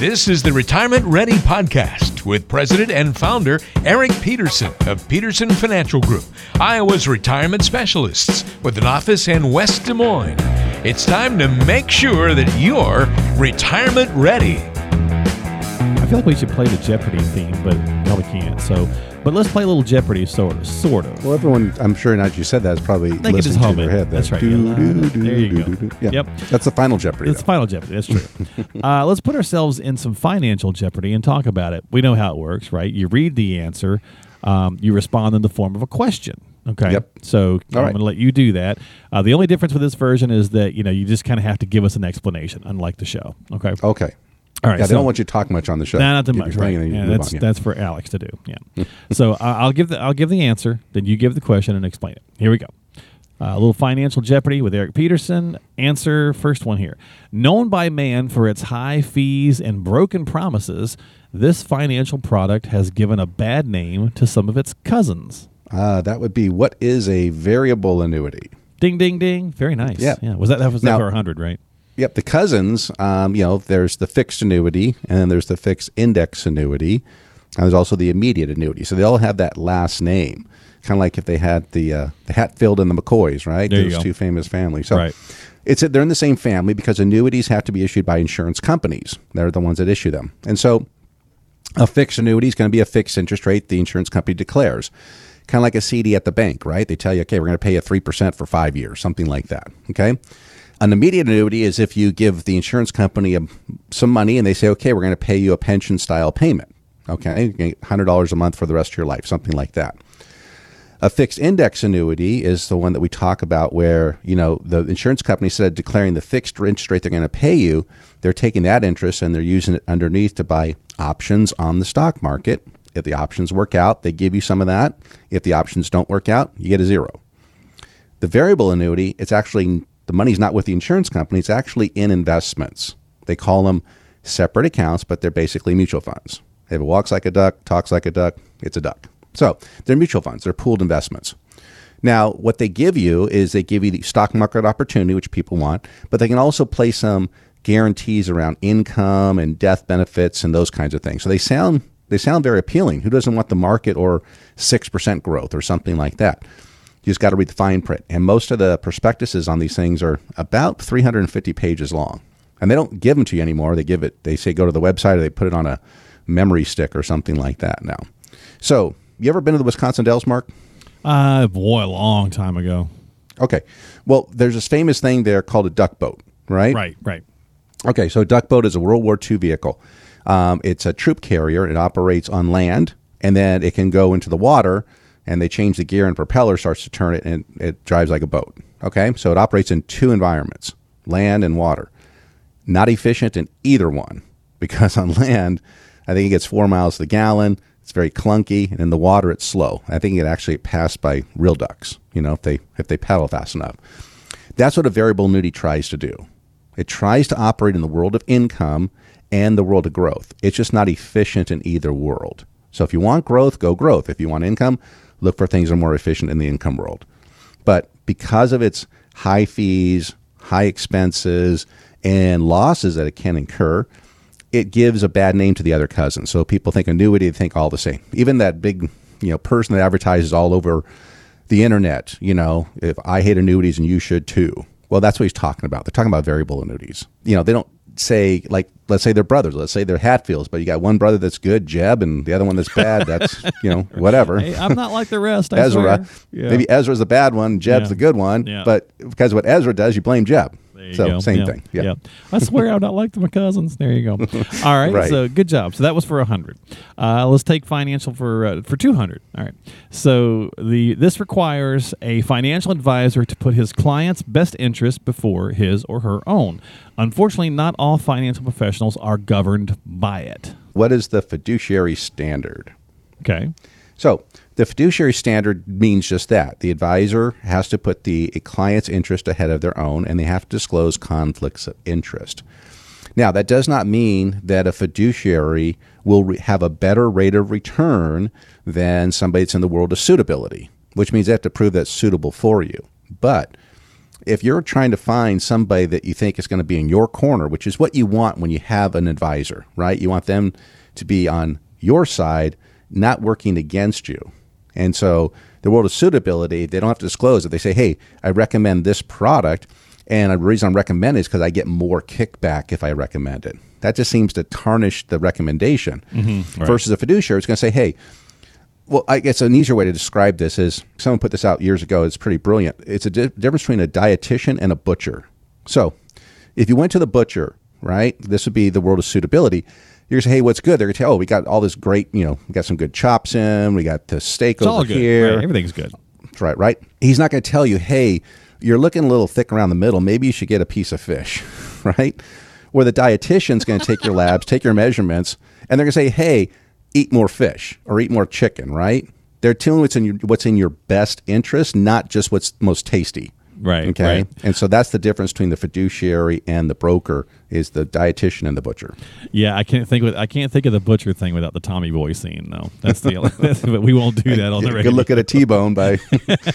This is the Retirement Ready Podcast with President and Founder Eric Peterson of Peterson Financial Group, Iowa's retirement specialists with an office in West Des Moines. It's time to make sure that you're retirement ready. I feel like we should play the Jeopardy theme, but probably can't. So, but let's play a little Jeopardy, sort of, sort of. Well, everyone, I'm sure now that you said that is probably They can just listening hum to it. their head. That's right. Doo, Yeah. doo, doo, There you go. doo, doo. Yeah. Yep. That's the final Jeopardy. It's though. Final Jeopardy. That's true. uh, let's put ourselves in some financial jeopardy and talk about it. We know how it works, right? You read the answer, um, you respond in the form of a question. Okay. Yep. So I'm right. going to let you do that. Uh, the only difference with this version is that you know you just kind of have to give us an explanation, unlike the show. Okay. Okay. All right. Yeah, they so- don't want you to talk much on the show. Nah, not too much, right? Yeah, that's yeah. that's for Alex to do. Yeah. so I I'll give the I'll give the answer, then you give the question and explain it. Here we go. Uh, a little financial jeopardy with Eric Peterson. Answer first one here. Known by man for its high fees and broken promises, this financial product has given a bad name to some of its cousins. Uh, that would be what is a variable annuity? Ding, ding, ding. Very nice. Yeah. Yeah. Was that that was Now- that for hundred, right? Yep, the cousins. Um, you know, there's the fixed annuity, and then there's the fixed index annuity, and there's also the immediate annuity. So they all have that last name, kind of like if they had the uh, the Hatfield and the McCoys, right? There Those two famous families. So Right. it's they're in the same family because annuities have to be issued by insurance companies. They're the ones that issue them, and so a fixed annuity is going to be a fixed interest rate the insurance company declares. Kind of like a CD at the bank, right? They tell you, okay, we're going to pay you 3% for five years, something like that. Okay. An immediate annuity is if you give the insurance company um, some money and they say, okay, we're going to pay you a pension style payment. Okay. $100 a month for the rest of your life, something like that. A fixed index annuity is the one that we talk about where, you know, the insurance company said declaring the fixed interest rate they're going to pay you, they're taking that interest and they're using it underneath to buy options on the stock market. If the options work out, they give you some of that. If the options don't work out, you get a zero. The variable annuity, it's actually the money's not with the insurance company, it's actually in investments. They call them separate accounts, but they're basically mutual funds. If it walks like a duck, talks like a duck, it's a duck. So they're mutual funds, they're pooled investments. Now, what they give you is they give you the stock market opportunity, which people want, but they can also place some guarantees around income and death benefits and those kinds of things. So they sound they sound very appealing. Who doesn't want the market or six percent growth or something like that? You just got to read the fine print. And most of the prospectuses on these things are about 350 pages long. And they don't give them to you anymore. They give it, they say go to the website or they put it on a memory stick or something like that now. So, you ever been to the Wisconsin Dells, Mark? Uh, boy, a long time ago. Okay. Well, there's this famous thing there called a duck boat, right? Right, right. Okay, so a duck boat is a World War II vehicle. Um, it's a troop carrier. It operates on land, and then it can go into the water, and they change the gear, and propeller starts to turn it, and it drives like a boat. Okay, so it operates in two environments, land and water. Not efficient in either one, because on land, I think it gets four miles to the gallon. It's very clunky, and in the water, it's slow. I think it actually passed by real ducks. You know, if they if they paddle fast enough. That's what a variable annuity tries to do. It tries to operate in the world of income and the world of growth. It's just not efficient in either world. So if you want growth, go growth. If you want income, look for things that are more efficient in the income world. But because of its high fees, high expenses, and losses that it can incur, it gives a bad name to the other cousins. So people think annuity, they think all the same. Even that big, you know, person that advertises all over the internet, you know, if I hate annuities and you should too. Well, that's what he's talking about. They're talking about variable annuities. You know, they don't say like let's say they're brothers, let's say they're Hatfields, but you got one brother that's good, Jeb, and the other one that's bad, that's you know, whatever. Hey, I'm not like the rest. I Ezra. Yeah. Maybe Ezra's the bad one, Jeb's Yeah. the good one. Yeah. But because of what Ezra does, you blame Jeb. There you so go. same Yeah, thing. Yeah. I swear I'm not like my cousins. There you go. All right. Right. So good job. So that was for a hundred. Uh, let's take financial for uh, for two hundred. All right. So the this requires a financial advisor to put his client's best interest before his or her own. Unfortunately, not all financial professionals are governed by it. What is the fiduciary standard? Okay. So the fiduciary standard means just that. The advisor has to put the client's interest ahead of their own, and they have to disclose conflicts of interest. Now, that does not mean that a fiduciary will re- have a better rate of return than somebody that's in the world of suitability, which means they have to prove that's suitable for you. But if you're trying to find somebody that you think is going to be in your corner, which is what you want when you have an advisor, right? You want them to be on your side, not working against you. And so, the world of suitability, they don't have to disclose it. They say, hey, I recommend this product. And the reason I'm recommending it is because I get more kickback if I recommend it. That just seems to tarnish the recommendation. Mm-hmm. Versus a fiduciary, it's going to say, hey, well, I guess an easier way to describe this is someone put this out years ago. It's pretty brilliant. It's a di- difference between a dietitian and a butcher. So, if you went to the butcher, right, this would be the world of suitability. You're gonna say, "Hey, what's good?" They're gonna tell, "Oh, we got all this great, you know, we got some good chops in, we got the steak It's over good. here." Right. Everything's good. That's right, right? He's not going to tell you, hey, you're looking a little thick around the middle. Maybe you should get a piece of fish, right? Where the dietitian's going to take your labs, take your measurements, and they're going to say, hey, eat more fish or eat more chicken, right? They're telling you what's in your, what's in your best interest, not just what's most tasty. Right, Okay. right. And so that's the difference between the fiduciary and the broker is the dietitian and the butcher. Yeah, I can't think with I can't think of the butcher thing without the Tommy Boy scene though. That's the that's, but we won't do that on the radio. Good look at a T-bone by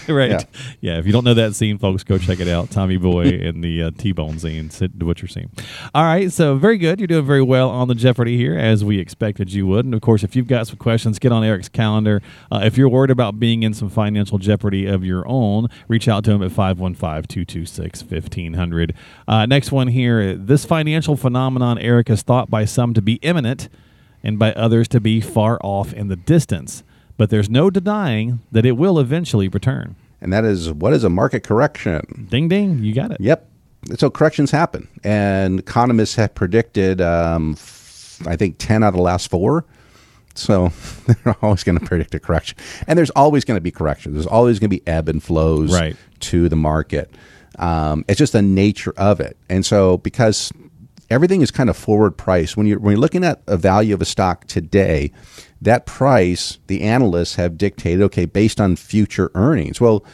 right. Yeah. Yeah. If you don't know that scene, folks, go check it out. Tommy Boy and the uh, T-bone scene, Sid- the butcher scene. All right. So very good. You're doing very well on the Jeopardy here, as we expected you would. And of course, if you've got some questions, get on Eric's calendar. Uh, if you're worried about being in some financial jeopardy of your own, reach out to him at 515-226-1500. Uh, next one here. This financial phenomenon, Eric, is thought by some to be imminent and by others to be far off in the distance. But there's no denying that it will eventually return. and that is what is a market correction? Ding ding, you got it. Yep. So corrections happen, and economists have predicted, um, f- I think, ten out of the last four. So they're always going to predict a correction, and there's always going to be corrections. There's always going to be ebb and flows Right. to the market. Um, it's just the nature of it, and so because everything is kind of forward price when you're when you're looking at a value of a stock today, that price the analysts have dictated okay based on future earnings. Well,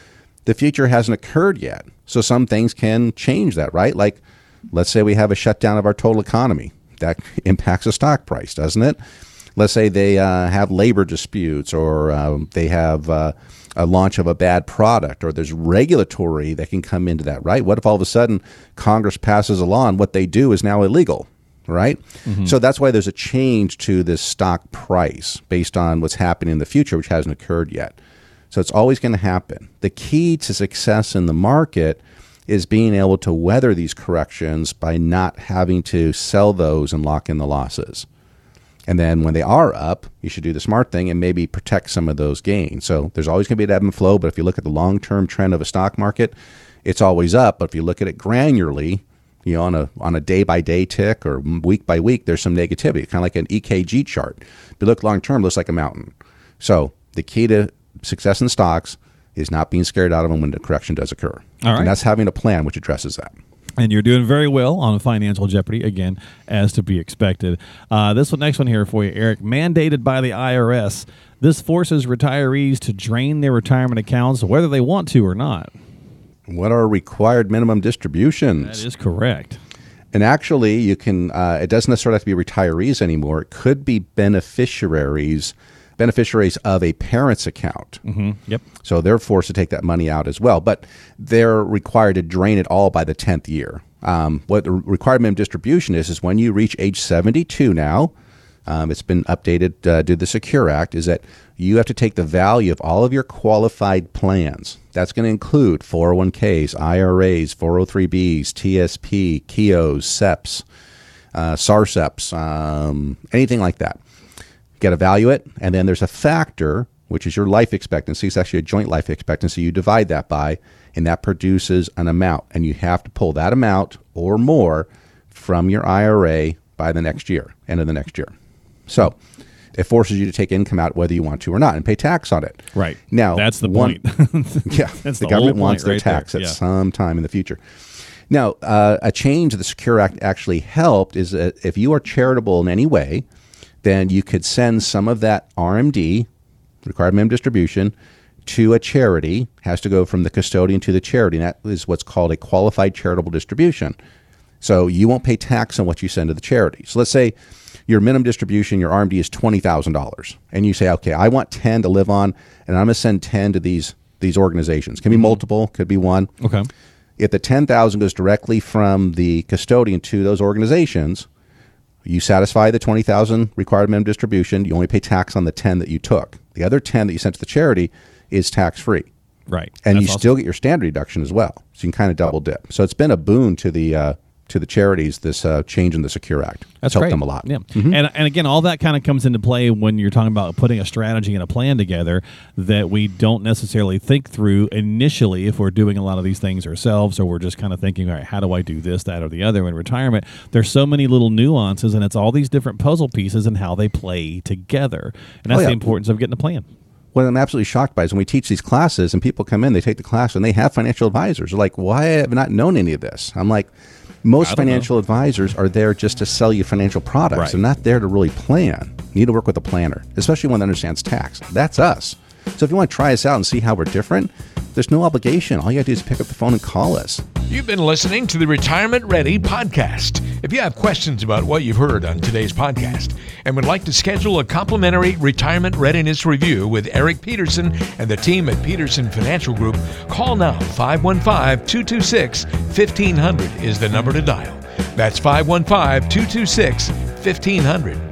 the future hasn't occurred yet, so some things can change that, right? Like, let's say we have a shutdown of our total economy that impacts the stock price, doesn't it? Let's say they uh, have labor disputes or um, they have uh, a launch of a bad product or there's regulatory that can come into that, right? What if all of a sudden Congress passes a law and what they do is now illegal, right? Mm-hmm. So that's why there's a change to this stock price based on what's happening in the future, which hasn't occurred yet. So it's always going to happen. The key to success in the market is being able to weather these corrections by not having to sell those and lock in the losses. And then when they are up, you should do the smart thing and maybe protect some of those gains. So there's always going to be an ebb and flow, but if you look at the long term trend of a stock market, it's always up. But if you look at it granularly, you know, on a on a day by day tick or week by week, there's some negativity, kind of like an EKG chart. If you look long term, it looks like a mountain. So the key to success in stocks is not being scared out of them when the correction does occur. All right. And that's having a plan which addresses that. And you're doing very well on Financial Jeopardy, again, as to be expected. Uh, this one, next one here for you, Eric. Mandated by the IRS, this forces retirees to drain their retirement accounts whether they want to or not. What are required minimum distributions? That is correct. And actually, you can. Uh, it doesn't necessarily have to be retirees anymore. It could be beneficiaries, beneficiaries of a parent's account. hmm Yep. So they're forced to take that money out as well. But they're required to drain it all by the tenth year. Um, what the required minimum distribution is is when you reach age seventy-two now. Um, it's been updated uh, due to the Secure Act. Is that you have to take the value of all of your qualified plans. That's going to include 401ks, IRAs, 403bs, TSP, Keoghs, SEPs, uh, SARSEPs, um, anything like that. Got a value it, and then there's a factor, which is your life expectancy. It's actually a joint life expectancy. You divide that by, and that produces an amount, and you have to pull that amount or more from your IRA by the next year, end of the next year. So it forces you to take income out whether you want to or not and pay tax on it. Right. Now, That's the one- point. yeah, That's the, the government wants their right there. tax at Yeah. some time in the future. Now, uh, a change the Secure Act actually helped is that if you are charitable in any way, then you could send some of that RMD, required minimum distribution, to a charity. Has to go from the custodian to the charity. And that is what's called a qualified charitable distribution. So you won't pay tax on what you send to the charity. So let's say your minimum distribution, your RMD is twenty thousand dollars, and you say, okay, I want ten to live on, and I'm going to send ten to these these organizations. Can be mm-hmm. multiple, could be one. Okay. If the ten thousand goes directly from the custodian to those organizations, you satisfy the twenty thousand required minimum distribution. You only pay tax on the ten that you took. The other ten that you sent to the charity is tax free Right. and That's you awesome. still get your standard deduction as well. So you can kind of double dip. So it's been a boon to the uh, to the charities. This uh, change in the Secure Act. That's helped great. them a lot. Yeah, and and again, all that kind of comes into play when you're talking about putting a strategy and a plan together that we don't necessarily think through initially if we're doing a lot of these things ourselves, or we're just kind of thinking, all right, how do I do this, that, or the other? In retirement, there's so many little nuances, and it's all these different puzzle pieces and how they play together, and that's Oh, yeah. the importance of getting a plan. What I'm absolutely shocked by is when we teach these classes and people come in, they take the class and they have financial advisors. They're like, why have I not known any of this? I'm like, most don't know. financial advisors are there just to sell you financial products. Right. They're not there to really plan. You need to work with a planner, especially one that understands tax. That's us. So if you want to try us out and see how we're different, there's no obligation. All you got to do is pick up the phone and call us. You've been listening to the Retirement Ready podcast. If you have questions about what you've heard on today's podcast and would like to schedule a complimentary retirement readiness review with Eric Peterson and the team at Peterson Financial Group, call now 515 226 1500 is the number to dial. That's 515 226 1500.